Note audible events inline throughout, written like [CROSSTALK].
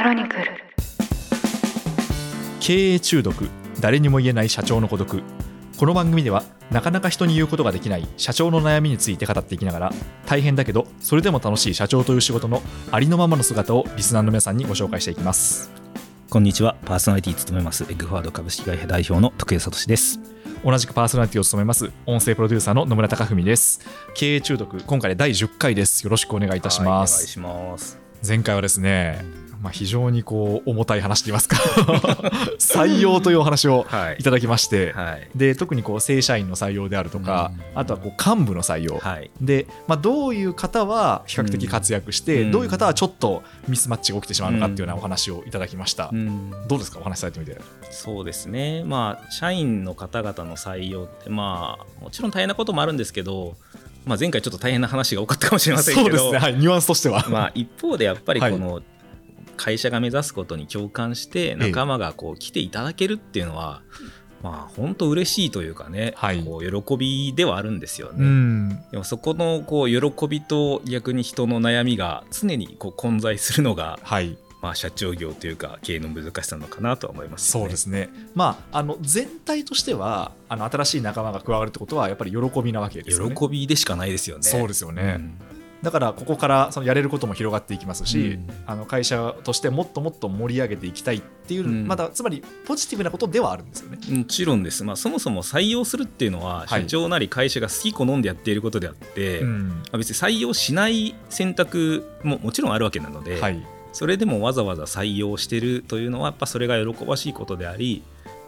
クロニクル。経営中毒。誰にも言えない社長の孤独。この番組ではなかなか人に言うことができない社長の悩みについて語っていきながら大変だけどそれでも楽しい社長という仕事のありのままの姿をリスナーの皆さんにご紹介していきます。こんにちは。パーソナリティ務めますエッグファード株式会社代表の徳江聡です。同じくパーソナリティを務めます音声プロデューサーの野村貴文です。経営中毒今回で第10回です。よろしくお願いいたしまはいお願いすします。前回はですねまあ、非常にこう重たい話といいますか。[LAUGHS] 採用というお話をはい。いただきまして、はい。で特にこう正社員の採用であるとか、あとはこう幹部の採用、はい。で、まあ、どういう方は比較的活躍して、うん。どういう方はちょっとミスマッチが起きてしまうのかっていうようなお話をいただきました、うん。どうですか？お話しされてみて。そうですね。まあ社員の方々の採用ってまあもちろん大変なこともあるんですけど、まあ、前回ちょっと大変な話が多かったかもしれませんけど。そうですね。はい。ニュアンスとしては、まあ、一方でやっぱりはい。この会社が目指すことに共感して仲間がこう来ていただけるっていうのは、まあ本当嬉しいというかね、はい。こう喜びではあるんですようね。ん。でもそこのこう喜びと逆に人の悩みが常にこう混在するのが、はい。まあ、社長業というか経営の難しさなのかなとは思いますよね。そうですね。まああの全体としてはあの新しい仲間が加わるってことはやっぱり喜びなわけですよね。喜びでしかないですよね。そうですよね、うんだからここからそのやれることも広がっていきますし、うん。あの会社としてもっともっと盛り上げていきたいっていう、うん。まだつまりポジティブなことではあるんですよね。もちろんです、まあ、そもそも採用するっていうのははい。社長なり会社が好き好んでやっていることであって、うん。まあ別に採用しない選択ももちろんあるわけなので、はい。それでもわざわざ採用してるというのはやっぱそれが喜ばしいことであり、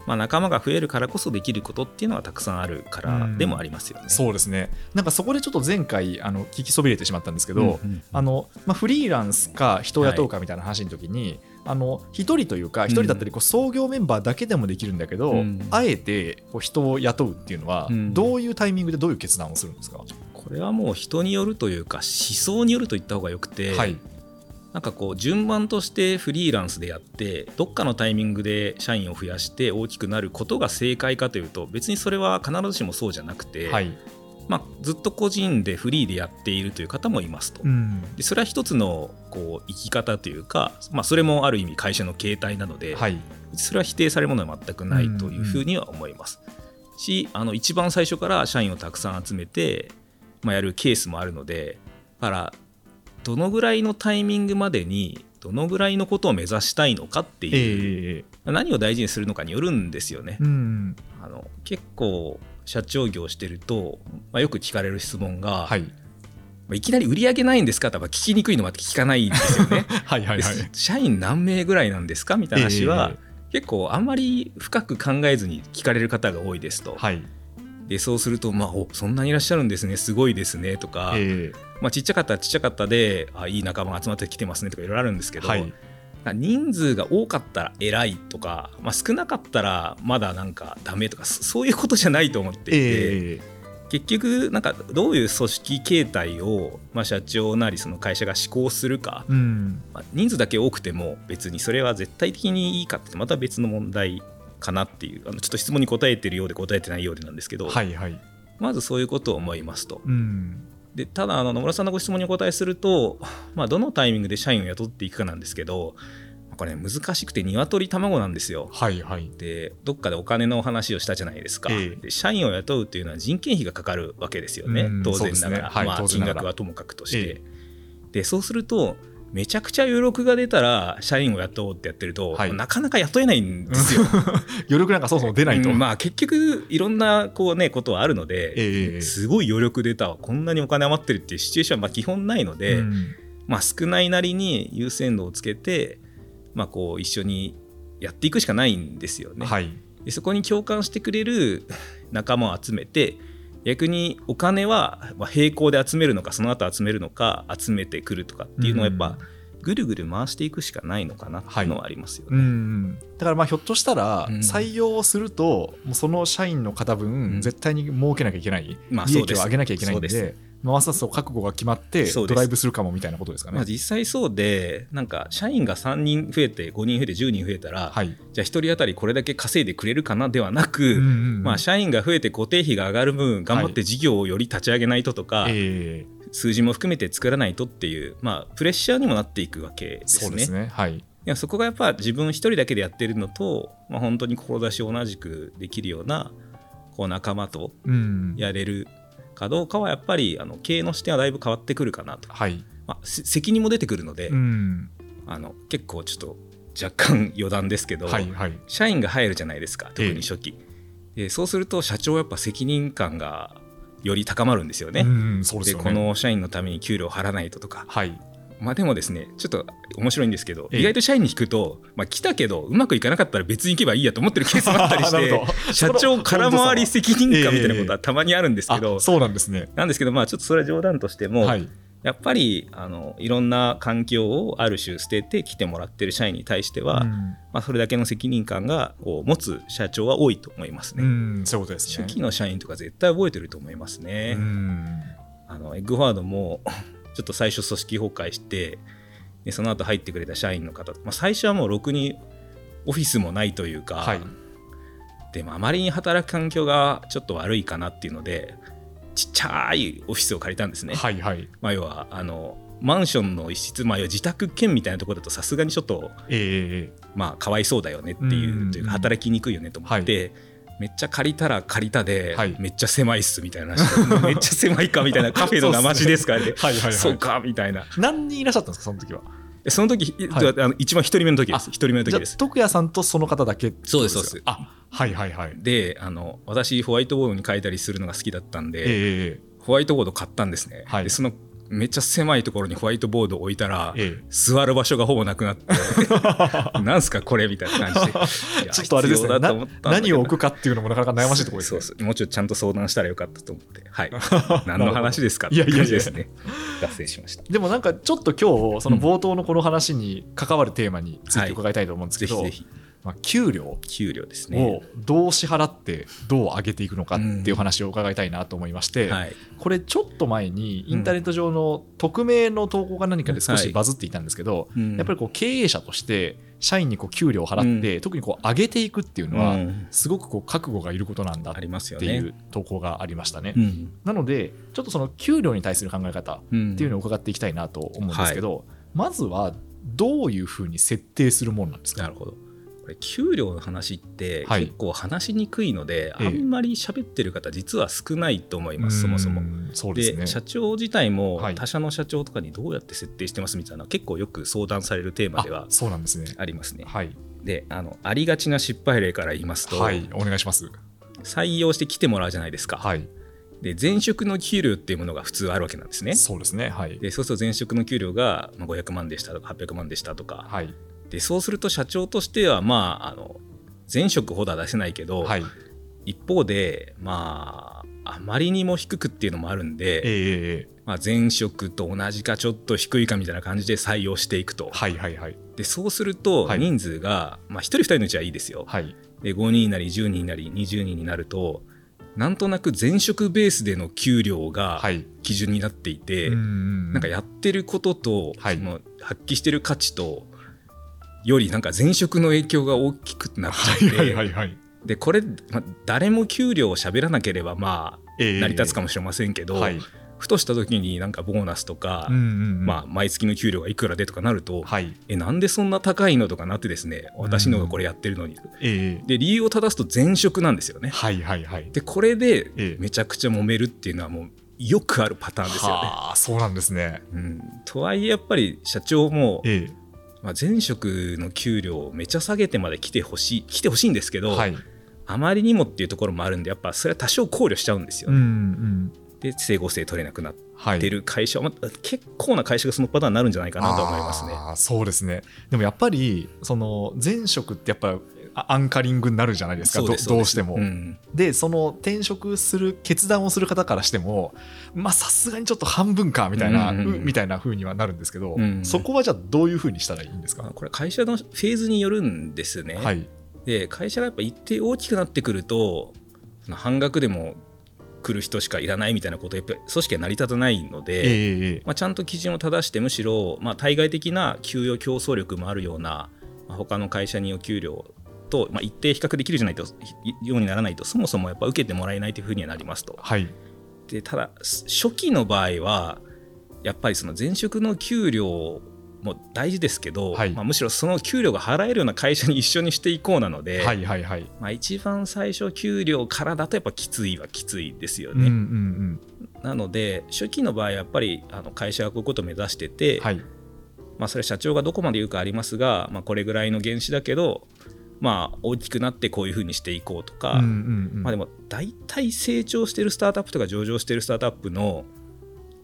まあ、仲間が増えるからこそできることっていうのはたくさんあるからでもありますよね。そうですね。なんかそこでちょっと前回あの聞きそびれてしまったんですけど、うんうん。あのまあ、フリーランスか人を雇うかみたいな話の時に、あの一人というか一人だったりこう創業メンバーだけでもできるんだけど、うん。あえてこう人を雇うっていうのは、うん。どういうタイミングでどういう決断をするんですか、これはもう人によるというか思想によると言った方がよくて、はいなんかこう順番としてフリーランスでやってどっかのタイミングで社員を増やして大きくなることが正解かというと別にそれは必ずしもそうじゃなくて、はいまあ、ずっと個人でフリーでやっているという方もいますと。うんでそれは一つのこう生き方というか、まあ、それもある意味会社の形態なので、はいそれは否定されるものは全くないというふうには思います。しあの一番最初から社員をたくさん集めて、まあ、やるケースもあるのでだからどのぐらいのタイミングまでにどのぐらいのことを目指したいのかってえいう、え何を大事にするのかによるんですよね。うんあの結構社長業してると、まあ、よく聞かれる質問が、はいまあいきなり売り上げないんですかとか聞きにくいのは聞かないんですよね。[LAUGHS] はいはいはいで社員何名ぐらいなんですかみたいな話は、結構あんまり深く考えずに聞かれる方が多いですと。はいでそうすると、まあ、おそんなにいらっしゃるんですねすごいですねとか、えまあ、ちっちゃかったらちっちゃかったであいい仲間が集まってきてますねとかいろいろあるんですけど、えはい。人数が多かったら偉いとか、まあ、少なかったらまだなんかダメとかそそういうことじゃないと思っていて、ええ。結局なんかどういう組織形態を、まあ、社長なりその会社が施行するか、うん。まあ人数だけ多くても別にそれは絶対的にいいかってまた別の問題かなっていうあのちょっと質問に答えてるようで答えてないようでなんですけど、はいはい。まずそういうことを思いますと。うん。でただあの野村さんのご質問にお答えすると、まあ、どのタイミングで社員を雇っていくかなんですけどこれ、ね、難しくて鶏卵なんですよ。はいはい。でどっかでお金のお話をしたじゃないですか、ええ。で社員を雇うっていうのは人件費がかかるわけですよね。うん当然ながら、ねはいまあ、金額はともかくとして、え。でそうするとめちゃくちゃ余力が出たら社員を雇おうってやってると、はい。なかなか雇えないんですよ。[LAUGHS] 余力なんかそもそも出ないと、うんまあ結局いろんなこうねことはあるので、ええすごい余力出た。わこんなにお金余ってるっていうシチュエーションはまあ基本ないので、うん。まあ、少ないなりに優先度をつけて、まあ、こう一緒にやっていくしかないんですよね。はい。でそこに共感してくれる仲間を集めて逆にお金はまあ並行で集めるのかその後集めるのか集めてくるとかっていうのをやっぱぐるぐる回していくしかないのかなっていうのはありますよね。うんだからまあひょっとしたらうん採用をするともうその社員の方分ん。絶対に儲けなきゃいけない。まあ利益を上げなきゃいけないんそうでで回さす覚悟が決まってドライブするかもみたいなことですかね。まあ、実際そうでなんか社員が3人増えて5人増えて10人増えたら、はい。じゃあ1人当たりこれだけ稼いでくれるかなではなく、うんうんうん。まあ、社員が増えて固定費が上がる分頑張って事業をより立ち上げないととか、え数字も含めて作らないとっていう、まあ、プレッシャーにもなっていくわけでーそうすね。ですね。はいやそこがやっぱ自分一人だけでやってるのと、まあ、本当に志を同じくできるようなこう仲間とうん。やれるかどうかはやっぱりあの経営の視点はだいぶ変わってくるかなと、はい。まあ、せ責任も出てくるので、うん。あの結構ちょっと若干余談ですけど、はいはい。社員が入るじゃないですか特に初期、でそうすると社長はやっぱ責任感がより高まるんですよね、うんそうですでよね。この社員のために給料を払わないととか。はいまあでもですねちょっと面白いんですけど、ええ。意外と社員に聞くと、まあ、来たけどうまくいかなかったら別に行けばいいやと思ってるケースもあったりして [LAUGHS] [LAUGHS] 社長空回り責任感みたいなことええは。たまにあるんですけど、あそうなんですね。なんですけどまあちょっとそれは冗談としても、はい。やっぱりあのいろんな環境をある種捨てて来てもらってる社員に対しては、うん。まあ、それだけの責任感がを持つ社長は多いと思いますね。うんそういうことですね。初期の社員とか絶対覚えてると思いますね。うん。あのエッグフードもちょっと最初組織崩壊してでその後入ってくれた社員の方、まあ、最初はもうろくにオフィスもないというか、はい。でもあまりに働く環境がちょっと悪いかなっていうのでちっちゃいオフィスを借りたんですね。はいはい。まあ、要はあのマンションの一室、まあ、要は自宅兼みたいなところだとさすがにちょっとええまあかわいそうだよねっていう、うんというか働きにくいよねと思って、めっちゃ借りたら借りたで、はい。めっちゃ狭いっすみたいな [LAUGHS] めっちゃ狭いかみたいなカフェの生地ですかね。[LAUGHS] はいはいはい。そうかみたいな。何人いらっしゃったんですかその時は？でその時、はい。あの一番一人目の時です。一人目の時です。徳谷さんとその方だけそうですそうです。あはいはいはい。であの私ホワイトボードに書いたりするのが好きだったんで、ええ。ホワイトボード買ったんですね、はい。でそのめっちゃ狭いところにホワイトボードを置いたら、ええ。座る場所がほぼなくなって [LAUGHS] なんすかこれみたいな感じで。[LAUGHS] ちょっとあれですね。何を置くかっていうのもなかなか悩ましいところですね。そうそう。もうちょっとちゃんと相談したらよかったと思って。はい。[LAUGHS] 何の話ですかって感じですね。脱線しました。でもなんかちょっと今日その冒頭のこの話に関わるテーマについて伺いたいと思うんですけど、ぜひぜひまあ、給料？給料ですね。をどう支払ってどう上げていくのかっていう話を伺いたいなと思いまして、はい。これちょっと前にインターネット上の匿名の投稿か何かで少しバズっていたんですけど、うん。やっぱりこう経営者として社員にこう給料を払って、特にこう上げていくっていうのはうん。すごくこう覚悟がいることなんだっていね。う投稿がありましたね。うん。なのでちょっとその給料に対する考え方うんっていうのを伺っていきたいなと思うんですけど、まずはどういうふうに設定するものなんですか？なるほどこれ給料の話ってはい結構話しにくいので、ええあんまり喋ってる方実は少ないと思います、そもそもう。んそうですね。社長自体もはい他社の社長とかにどうやって設定してますみたいな結構よく相談されるテーマではあそうなんですね。ありますね。はい、であのありがちな失敗例から言いますと、はい、お願いします。採用して来てもらうじゃないですか。はい、で前職の給料っていうものが普通あるわけなんですね。そうですね。はい、でそうすると前職の給料がまあ500万でしたとか800万でしたとかはい、でそうすると社長としてはまああの前職ほどは出せないけど、はい、一方でまああまりにも低くっていうのもあるんで、ええまあ、前職と同じかちょっと低いかみたいな感じで採用していくと、はい、はい、はい、でそうするとはい。人数が、まあ、1人2人のうちはいいですよ。はい、で5人なり10人なり20人になるとなんとなく前職ベースでの給料がはい、基準になっていて、うん。なんかやってることと、はい。その発揮してる価値とよりなんか前職の影響が大きくなっちゃって、はい、はい、はい、でこれ、まあ、誰も給料を喋らなければまあええ。成り立つかもしれませんけど、はい、ふとした時になんかボーナスとか、うんうんうん。まあ、毎月の給料がいくらでとかなると、はい、えなんでそんな高いのとかなってですね私のがこれやってるのに、ええ。で理由を正すと前職なんですよね。はい、はい、はい。でこれでええ。めちゃくちゃ揉めるっていうのはもうよくあるパターンですよね、はあ、そうなんですね。うん、とはいえやっぱり社長も、えまあ、前職の給料をめちゃ下げてまで来てほしい来てほしいんですけど、えはい、あまりにもっていうところもあるんでやっぱそれは多少考慮しちゃうんですようん、うね、ん、で整合性取れなくなっはい。てる会社は、まあ結構な会社がそのパターンになるんじゃないかなとは思いますね。そうですね。でもやっぱりその前職ってやっぱあアンカリングになるじゃないですか。どそうしても。うん。でその転職する決断をする方からしてもまあさすがにちょっと半分かみたいな、うんうんうん。うんみたいな風にはなるんですけど、うんそこはじゃあどういう風にしたらいいんですか、まあこれ会社のフェーズによるんですね。はい。で会社がやっぱ一定大きくなってくると半額でも来る人しかいらないみたいなことやっぱり組織は成り立たないので、ええまあ、ちゃんと基準を正してむしろ、まあ、対外的な給与競争力もあるような、まあ、他の会社にお給料と、まあ、一定比較できるじゃないとようにならないとそもそもやっぱ受けてもらえないというふうにはなりますと。はい。でただ初期の場合はやっぱりその前職の給料も大事ですけど、はい。まあ、むしろその給料が払えるような会社に一緒にしていこうなので、はいはいはい。まあ、一番最初給料からだとやっぱきついはきついですよね。うんうんうん。なので初期の場合やっぱりあの会社がこういうことを目指してて、はい。まあ、それ社長がどこまで言うかありますが、まあ、これぐらいの原資だけど、まあ、大きくなってこういうふうにしていこうとか、うんうんうん。まあ、でも大体成長してるスタートアップとか上場してるスタートアップの、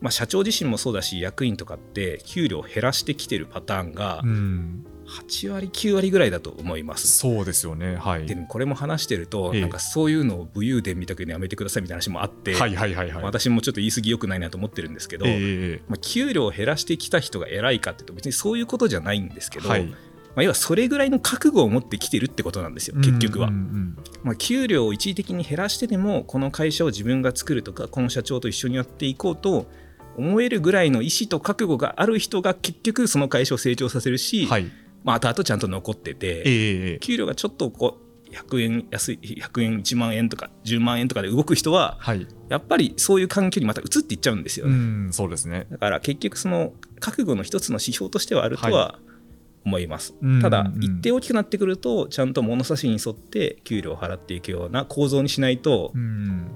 まあ、社長自身もそうだし役員とかって給料を減らしてきてるパターンがうん。8割9割ぐらいだと思います。そうですよね。はい。でもこれも話してると、ええ。なんかそういうのを武勇伝みたくにやめてくださいみたいな話もあって、はいはいはいはい。私もちょっと言い過ぎよくないなと思ってるんですけど、えまあ、給料を減らしてきた人が偉いかっていうと別にそういうことじゃないんですけど、はいまあ、要はそれぐらいの覚悟を持ってきてるってことなんですよ結局は、うんうんまあ、給料を一時的に減らしてでもこの会社を自分が作るとかこの社長と一緒にやっていこうと思えるぐらいの意思と覚悟がある人が結局その会社を成長させるし、うんはい。まあ後々ちゃんと残ってて、ええええ。給料がちょっとこう100円安い100円1万円とか10万円とかで動く人ははい。やっぱりそういう環境にまた移っていっちゃうんですようね。んそうですね。だから結局その覚悟の一つの指標としてはあるとはは思います、うんただうん。一定大きくなってくるとちゃんと物差しに沿って給料を払っていくような構造にしないとうんうん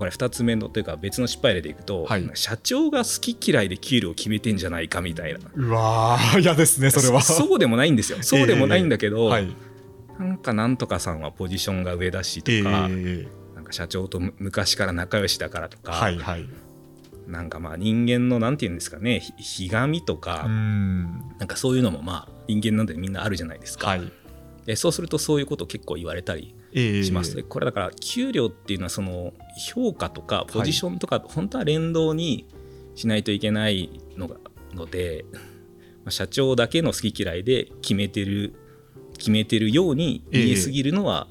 これ2つ目のというか別の失敗例でいくと、はい。社長が好き嫌いで給料を決めてんじゃないかみたいな。うわー嫌ですねそれは。そうでもないんですよ。[LAUGHS] そうでもないんだけど、はい。なんかなんとかさんはポジションが上だしとええか、ええなんか社長とむ昔から仲良しだからとか、はいはいなんかまあ人間のなんて言うんですかねひひがみとか、うん。なんかそういうのもまあ人間なんでみんなあるじゃないですか、はい。でそうするとそういうことを結構言われたりええ。します、でこれだから給料っていうのはその評価とかポジションとか、本当は連動にしないといけないのがので、まあ社長だけの好き嫌いで決めてる決めてるように言えすぎるのは、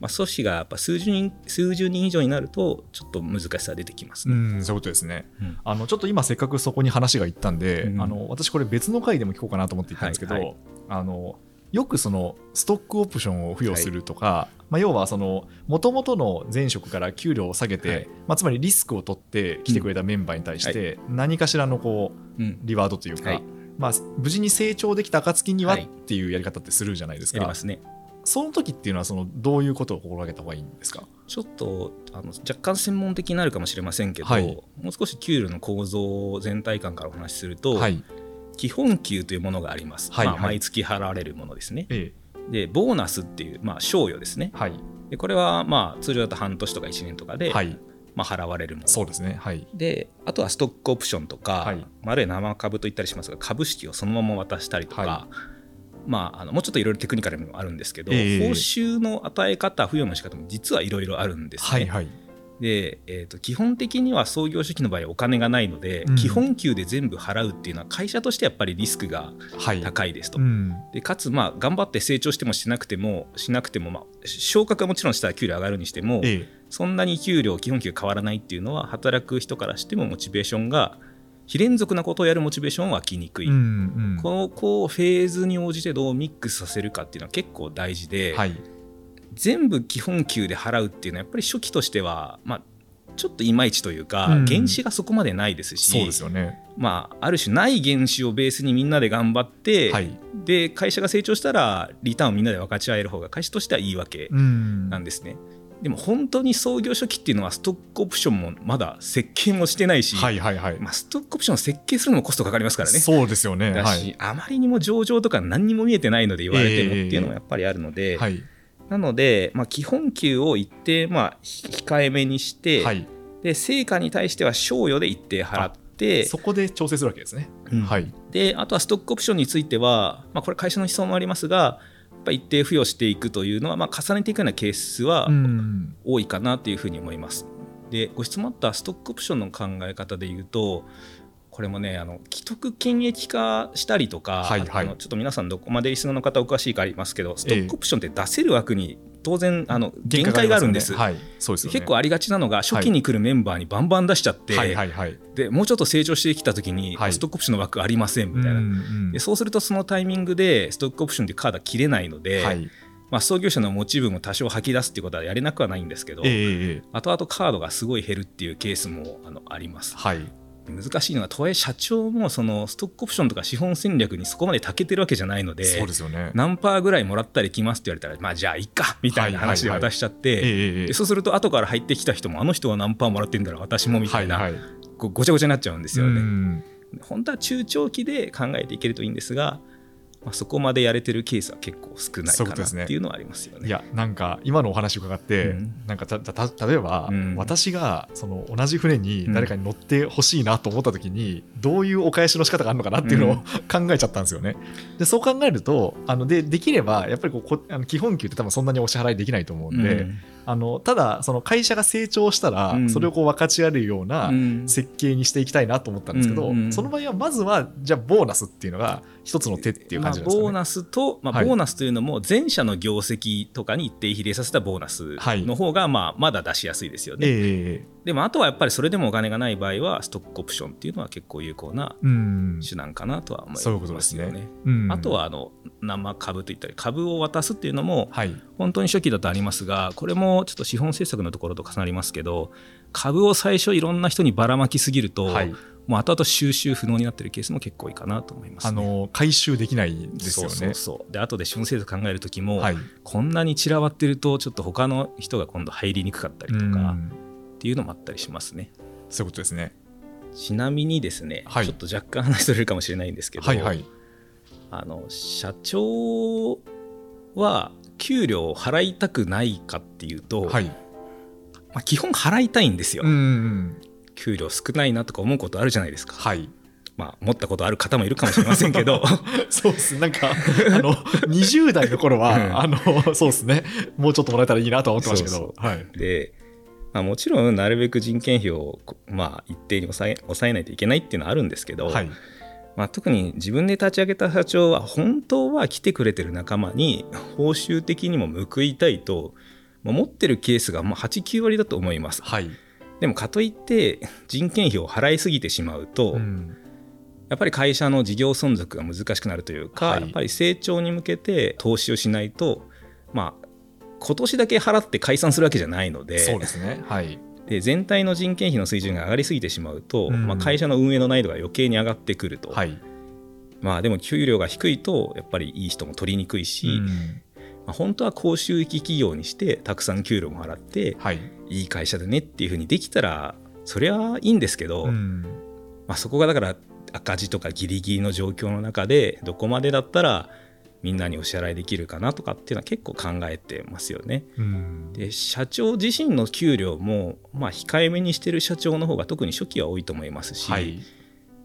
まあ、組織がやっぱ数十人数十人以上になるとちょっと難しさ出てきますうね。んそういうことですね。うん。あのちょっと今せっかくそこに話がいったんで、うん。あの私これ別の回でも聞こうかなと思っていたんですけど、はいはい。あのよくそのストックオプションを付与するとか、まあ、要はその元々の前職から給料を下げて、はい。まあ、つまりリスクを取って来てくれたメンバーに対して何かしらのこううん。リワードというか、はい。まあ、無事に成長できた暁にははい。っていうやり方ってするじゃないですか、やりますね。その時っていうのはそのどういうことを心がけた方がいいんですか？ちょっとあの若干専門的になるかもしれませんけど、はい。もう少し給料の構造全体感からお話しすると、はい、基本給というものがあります、まあ、はい。はい毎月払われるものですね。えでボーナスっていう、まあ、賞与ですね。え、はい。でこれはまあ通常だと半年とか1年とかで、はい。まあ、払われるもの。そうですね。はい。であとはストックオプションとか、はい。まああるいは生株と言ったりしますが株式をそのまま渡したりとか、はまあ、あのもうちょっといろいろテクニカルにもあるんですけど、ええ。報酬の与え方付与の仕方も実はいろいろあるんですね。はいはい。で、えー、と基本的には創業初期の場合お金がないので、うん。基本給で全部払うっていうのは会社としてやっぱりリスクがはい。高いですと。うん。でかつまあ頑張って成長してもしなくてもしなくても、まあ、昇格はもちろんしたら給料上がるにしても、ええ。そんなに給料基本給変わらないっていうのは働く人からしてもモチベーションが非連続なことをやるモチベーションは湧きにくい、うんうん。このこうフェーズに応じてどうミックスさせるかっていうのは結構大事で、はい。全部基本給で払うっていうのはやっぱり初期としては、まあ、ちょっといまいちというか、うん。原資がそこまでないですしそうですよね。まあ、ある種ない原資をベースにみんなで頑張って、はい。で会社が成長したらリターンをみんなで分かち合える方が会社としてはいいわけうん。なんですね。でも本当に創業初期っていうのはストックオプションもまだ設計もしてないし、はいはいはい。まあ、ストックオプションを設計するのもコストかかりますからね。そうですよね。だし、はい。あまりにも上場とか何にも見えてないので言われてもっていうのもやっぱりあるので、はい。なので、まあ、基本給を一定、まあ、ひ控えめにして、はい。で成果に対しては賞与で一定払ってそこで調整するわけですね。うん。はい。であとはストックオプションについては、まあ、これ会社の思想もありますがぱ一定付与していくというのは、まあ、重ねていくようなケースはうん。多いかなというふうに思います。でご質問あったストックオプションの考え方でいうとこれもねあの既得権益化したりとか、はいはい。あのちょっと皆さんどこまでリスナーの方お詳しいかありますけどストックオプションって出せる枠に当然あの限界があるんです。はい。そうですよね。結構ありがちなのが初期に来るメンバーにバンバン出しちゃって、はいはいはい。でもうちょっと成長してきた時に、はい。ストックオプションの枠ありませんみたいな、うんうんでそうするとそのタイミングでストックオプションでカード切れないので、はい。まあ、創業者の持ち分を多少吐き出すっていうことはやれなくはないんですけど、ええええ。後々カードがすごい減るっていうケースもあのあります。はい難しいのがとはいえ社長もそのストックオプションとか資本戦略にそこまで長けてるわけじゃないのでそうですよね。何パーぐらいもらったり来ますって言われたらまあじゃあいいかみたいな話で渡しちゃって、そうすると後から入ってきた人もあの人は何パーもらってんだろう私もみたいな、はいはい。ごちゃごちゃになっちゃうんですよね。うん。本当は中長期で考えていけるといいんですが、まあ、そこまでやれてるケースは結構少ないかなっていうのはありますよね。いやなんか今のお話伺って、うん。なんかたた例えば、うん。私がその同じ船に誰かに乗ってほしいなと思った時に、どういうお返しの仕方があるのかなっていうのを、うん。考えちゃったんですよね。でそう考えるとあのでできればやっぱりこうこあの基本給って多分そんなにお支払いできないと思うんで、うんあのただその会社が成長したら、うん。それをこう分かち合えるようなうん。設計にしていきたいなと思ったんですけど、うんうんその場合はまずはじゃあボーナスっていうのが一つの手っていう感じですかね。まあ、ボーナスと、まあ、はい。ボーナスというのも前社の業績とかに一定比例させたボーナスの方がまあまだ出しやすいですよね、ええでもあとはやっぱりそれでもお金がない場合はストックオプションっていうのは結構有効なうん。手段かなとは思いますよね。うん。あとはあの生株といったり株を渡すっていうのもはい。本当に初期だとありますがこれもちょっと資本政策のところと重なりますけど株を最初いろんな人にばらまきすぎると、はい。もう後々収集不能になってるケースも結構多いかなと思います、ね。あの回収できないですよね。そうそう。で後で資本政策考える時も、はい、こんなに散らばってるとちょっと他の人が今度入りにくかったりとかうんっていうのもあったりしますね。そういうことですね。ちなみにですね、はいちょっと若干話しとれるかもしれないんですけど、はいはい。あの社長は給料を払いたくないかっていうと、はい。まあ、基本払いたいんですよ。給料少ないなとか思うことあるじゃないですか、はい。まあ、思ったことある方もいるかもしれませんけど [LAUGHS] そうです。なんか、あの、20代の頃うんは、あの、そうですね。もうちょっともらえたらいいなとは思ってましたけそど。はい。で、まあ、もちろんなるべく人件費を、こまあ、一定に抑え抑えないといけないっていうのはあるんですけど、はい。まあ、特に自分で立ち上げた社長は本当は来てくれてる仲間に報酬的にも報いたいとまあ持ってるケースがまあ89割だと思いますはい。でもかといって人件費を払いすぎてしまうと、うんやっぱり会社の事業存続が難しくなるというか、はいやっぱり成長に向けて投資をしないとまあ今年だけ払って解散するわけじゃないのでそうですね。はい。で全体の人件費の水準が上がりすぎてしまうと、うんまあ、会社の運営の難易度が余計に上がってくると、はい。まあでも給料が低いとやっぱりいい人も取りにくいし、うんまあ、本当は高収益企業にしてたくさん給料も払ってはい。いい会社だねっていうふうにできたらそれはいいんですけど、うんまあ、そこがだから赤字とかギリギリの状況の中でどこまでだったらみんなにお支払いできるかなとかっていうのは結構考えてますよね。うん。で社長自身の給料も、まあ、控えめにしてる社長の方が特に初期は多いと思いますし、はい。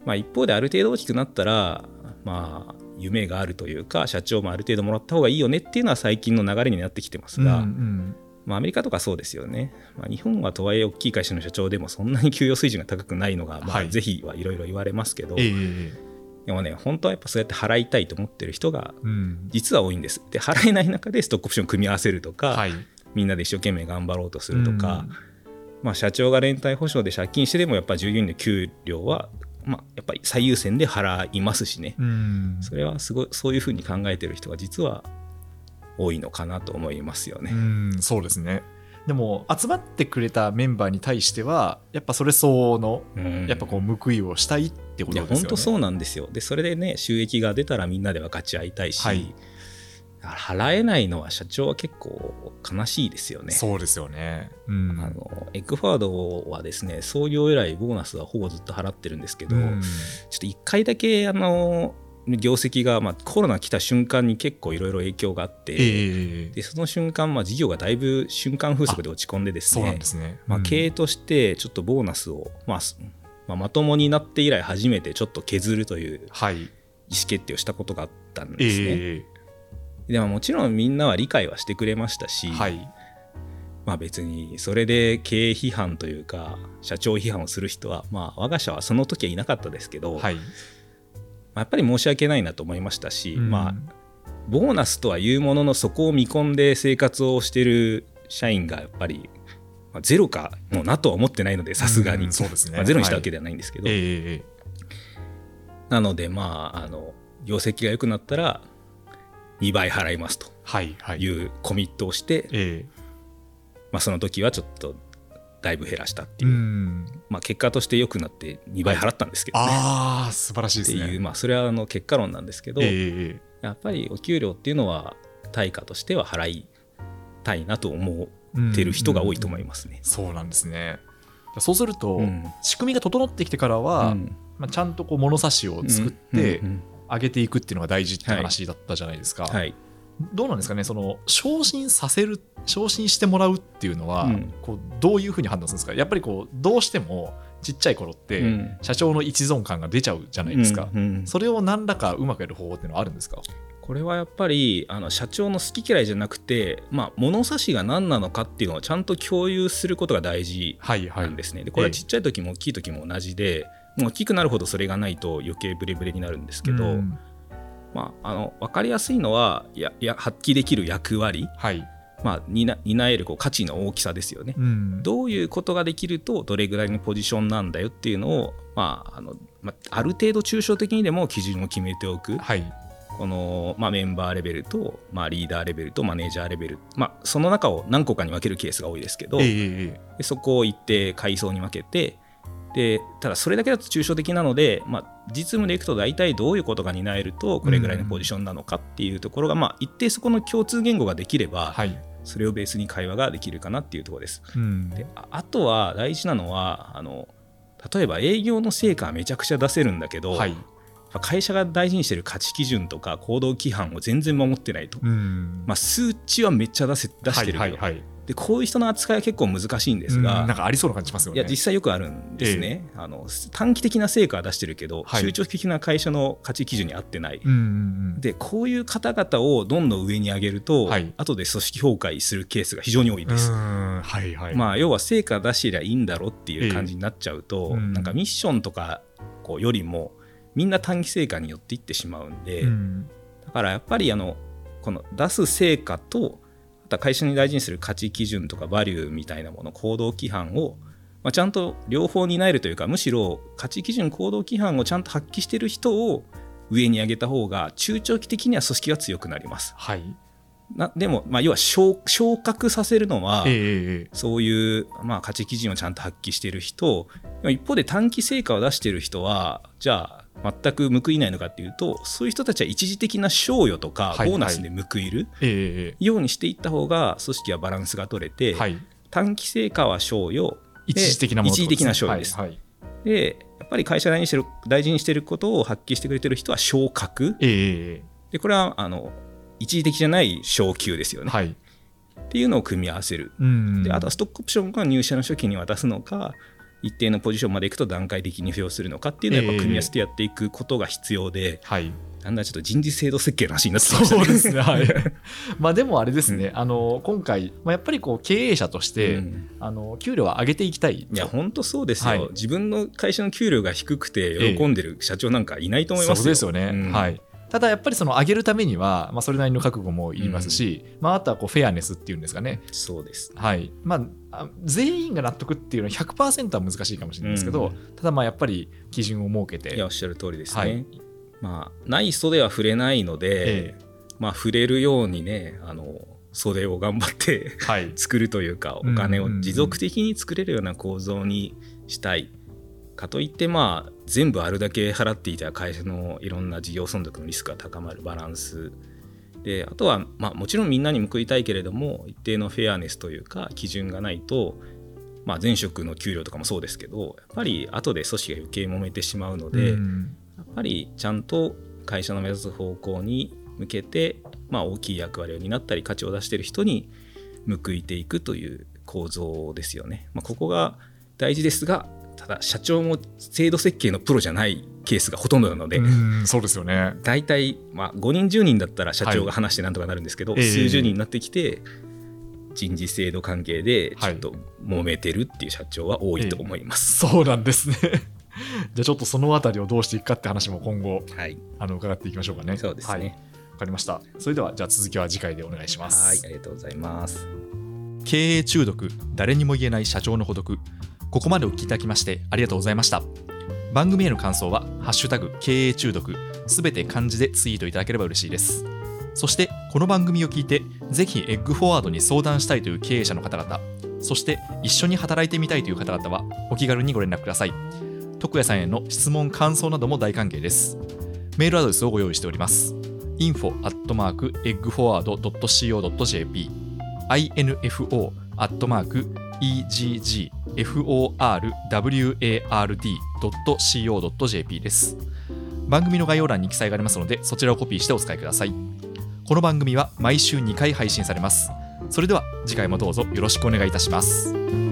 まあ、一方である程度大きくなったら、まあ、夢があるというか社長もある程度もらった方がいいよねっていうのは最近の流れになってきてますが、うんうん。まあ、アメリカとかそうですよね、まあ、日本はとはいえ大きい会社の社長でもそんなに給与水準が高くないのが、まあ、はい。ぜひはいろいろ言われますけど、ええでもね本当はやっぱそうやって払いたいと思ってる人がうん。実は多いんです。で払えない中でストックオプションを組み合わせるとか、はい。みんなで一生懸命頑張ろうとするとか、まあ、社長が連帯保証で借金してでもやっぱ従業員の給料は、まあ、やっぱり最優先で払いますしね、うん。それはすごいそういうふうに考えてる人が実は多いのかなと思いますようね。ん。そうですね。でも集まってくれたメンバーに対してはやっぱそれ相応のうん。やっぱこう報いをしたいってこといやですよね。本当そうなんですよ。でそれでね収益が出たらみんなで分かち合いたいし、はい払えないのは社長は結構悲しいですよね。そうですよね。うんあのエッグファードはですね創業以来ボーナスはほぼずっと払ってるんですけど、うんちょっと1回だけあの業績が、まあ、コロナ来た瞬間に結構いろいろ影響があって、ええでその瞬間、まあ、事業がだいぶ瞬間風速で落ち込んでですね。まあ、うん経営としてちょっとボーナスを、まあすまあ、まともになって以来初めてちょっと削るというはい。意思決定をしたことがあったんですね。えでももちろんみんなは理解はしてくれましたし、えはい。まあ、別にそれで経営批判というか社長批判をする人は、まあ、我が社はその時はいなかったですけど、はい。まあやっぱり申し訳ないなと思いましたし、うんまあボーナスとはいうもののそこを見込んで生活をしてる社員がやっぱり、まあ、ゼロかもうなとは思ってないのでさすがに、うんそうですね。まあゼロにしたわけではないんですけど、えええなのでまああの業績が良くなったら2倍払いますと。はい。はい。い。うコミットをして、ええ。まあ、その時はちょっとだいぶ減らしたっていう、うん。まあ、結果として良くなって2倍払ったんですけどね、ああ素晴らしいですね。っていう、まあ、それはあの結果論なんですけど、やっぱりお給料っていうのは対価としては払いたいなと思えってる人が多いと思いす、ますね。そうなんですね。そうすると、うん。仕組みが整ってきてからは、うん。まあ、ちゃんとこう物差しを作ってうんうん上げていくっていうのが大事って話だったじゃないですか、うんはい、どうなんですかね？その昇進させる昇進してもらうっていうのは、うん。こうどういうふうに判断するんですか？やっぱりこうどうしてもちっちゃい頃って、うん。社長の一存感が出ちゃうじゃないですか、うんうん。それを何らかうまくやる方法っていうのはあるんですか？これはやっぱりあの社長の好き嫌いじゃなくて、まあ、物差しが何なのかっていうのをちゃんと共有することが大事はいはないんですね。でこれはちっちゃい時も大きい時も同じで、もう大きくなるほどそれがないと余計ブレブレになるんですけど、うん。まあ、あの分かりやすいのはいやいや発揮できる役割、はい、まあ、担担えるこう価値の大きさですよね。うん。どういうことができるとどれぐらいのポジションなんだよっていうのを、まああのまあ、ある程度抽象的にでも基準を決めておく。はいこの、まあ、メンバーレベルと、まあ、リーダーレベルとマネージャーレベル、まあ、その中を何個かに分けるケースが多いですけど、ええええでそこを一定階層に分けてでただそれだけだと抽象的なので、まあ、実務でいくと大体どういうことが担えるとこれぐらいのポジションなのかっていうところが、まあ、一定そこの共通言語ができれば、はい、それをベースに会話ができるかなっていうところです。うん。でああとは大事なのはあの例えば営業の成果はめちゃくちゃ出せるんだけど、はい会社が大事にしてる価値基準とか行動規範を全然守ってないと、うん。まあ、数値はめっちゃ出せ出してるけど、はいはいはい。でこういう人の扱いは結構難しいんですうん。が、なんかありそうな感じしますよね。いや実際よくあるんですね、あの短期的な成果は出してるけど、はい。中長期的な会社の価値基準に合ってない、でこういう方々をどんどん上に上げると、はい。後で組織崩壊するケースが非常に多いです。うん。はいはい。まあ、要は成果出してりゃいいんだろっていう感じになっちゃうと、ええうん。なんかミッションとかこうよりもみんな短期成果によっていってしまうんで、うん。だからやっぱりあのこの出す成果とあとは会社に大事にする価値基準とかバリューみたいなもの行動規範を、まあ、ちゃんと両方担えるというかむしろ価値基準行動規範をちゃんと発揮してる人を上に上げた方が中長期的には組織が強くなります。はい。なでも、まあ、要は昇昇格させるのは、ええええそういう、まあ、価値基準をちゃんと発揮している人一方で短期成果を出している人はじゃあ全く報いないのかっていうとそういう人たちは一時的な賞与とかはいボーナスで報いるようにしていった方が組織はバランスが取れて、えはい。短期成果は賞与一時的なものって一時的な賞与です。はいはい。でやっぱり会社大事にしてる大事にしていることを発揮してくれてる人は昇格。えええでこれはあの一時的じゃない昇給ですよね、えはい。っていうのを組み合わせる。うん。であとはストックオプションが入社の初期に渡すのか一定のポジションまでいくと段階的に付与するのかっていうのをやっぱ組み合わせてやっていくことが必要で、はい。なんだちょっと人事制度設計の話になってきましたね。そうですね、はい。[LAUGHS] まあでもあれですね、あの今回、まあ、やっぱりこう経営者として、うん。あの給料は上げていきたい。いや本当そうですよ、はい。自分の会社の給料が低くて喜んでる社長なんかいないと思いますよ。そうですよね、うん。はい。ただやっぱりその上げるためには、まあ、それなりの覚悟もいりますし、まあ、あとはこうフェアネスっていうんですかね、そうです。はい。まあ、あ全員が納得っていうのは100%は難しいかもしれないですけど、うん。ただまあやっぱり基準を設けて。いやおっしゃる通りですね。はい。まあない袖は触れないので、えまあ触れるようにねあの袖を頑張ってはい。[LAUGHS] 作るというかおうん金をうんうん。持続的に作れるような構造にしたいかといってまあ全部あるだけ払っていたら会社のいろんな事業存続のリスクが高まるバランスであとはまあもちろんみんなに報いたいけれども一定のフェアネスというか基準がないとまあ前職の給料とかもそうですけどやっぱり後で組織が余計揉めてしまうので、うんやっぱりちゃんと会社の目指す方向に向けて、まあ、大きい役割を担ったり価値を出している人に報いていくという構造ですよね。まあ、ここが大事ですがただ社長も制度設計のプロじゃないケースがほとんどなので、うんそうですよね。大体、まあ、5人10人だったら社長が話してなんとかなるんですけど、ええ数十人になってきて人事制度関係でちょっと揉めてるっていう社長は多いと思います。そうなんですね。[LAUGHS] じゃあちょっとそのあたりをどうしていくかって話も今後はい、あの伺っていきましょうかね。そうですね。はい、わかりました。それではじゃあ続きは次回でお願いします。はい、ありがとうございます。経営中毒誰にも言えない社長の孤独ここまでお聞きいただきましてありがとうございました。番組への感想は「ハッシュタグ経営中毒」すべて漢字でツイートいただければ嬉しいです。そしてこの番組を聞いてぜひエッグフォワードに相談したいという経営者の方々そして一緒に働いてみたいという方々はお気軽にご連絡ください。徳谷さんへの質問感想なども大歓迎です。メールアドレスをご用意しております。info eggforward.co.jp info eggforward.co.jp です。番組の概要欄に記載がありますのでそちらをコピーしてお使いください。この番組は毎週2回配信されます。それでは次回もどうぞよろしくお願いいたします。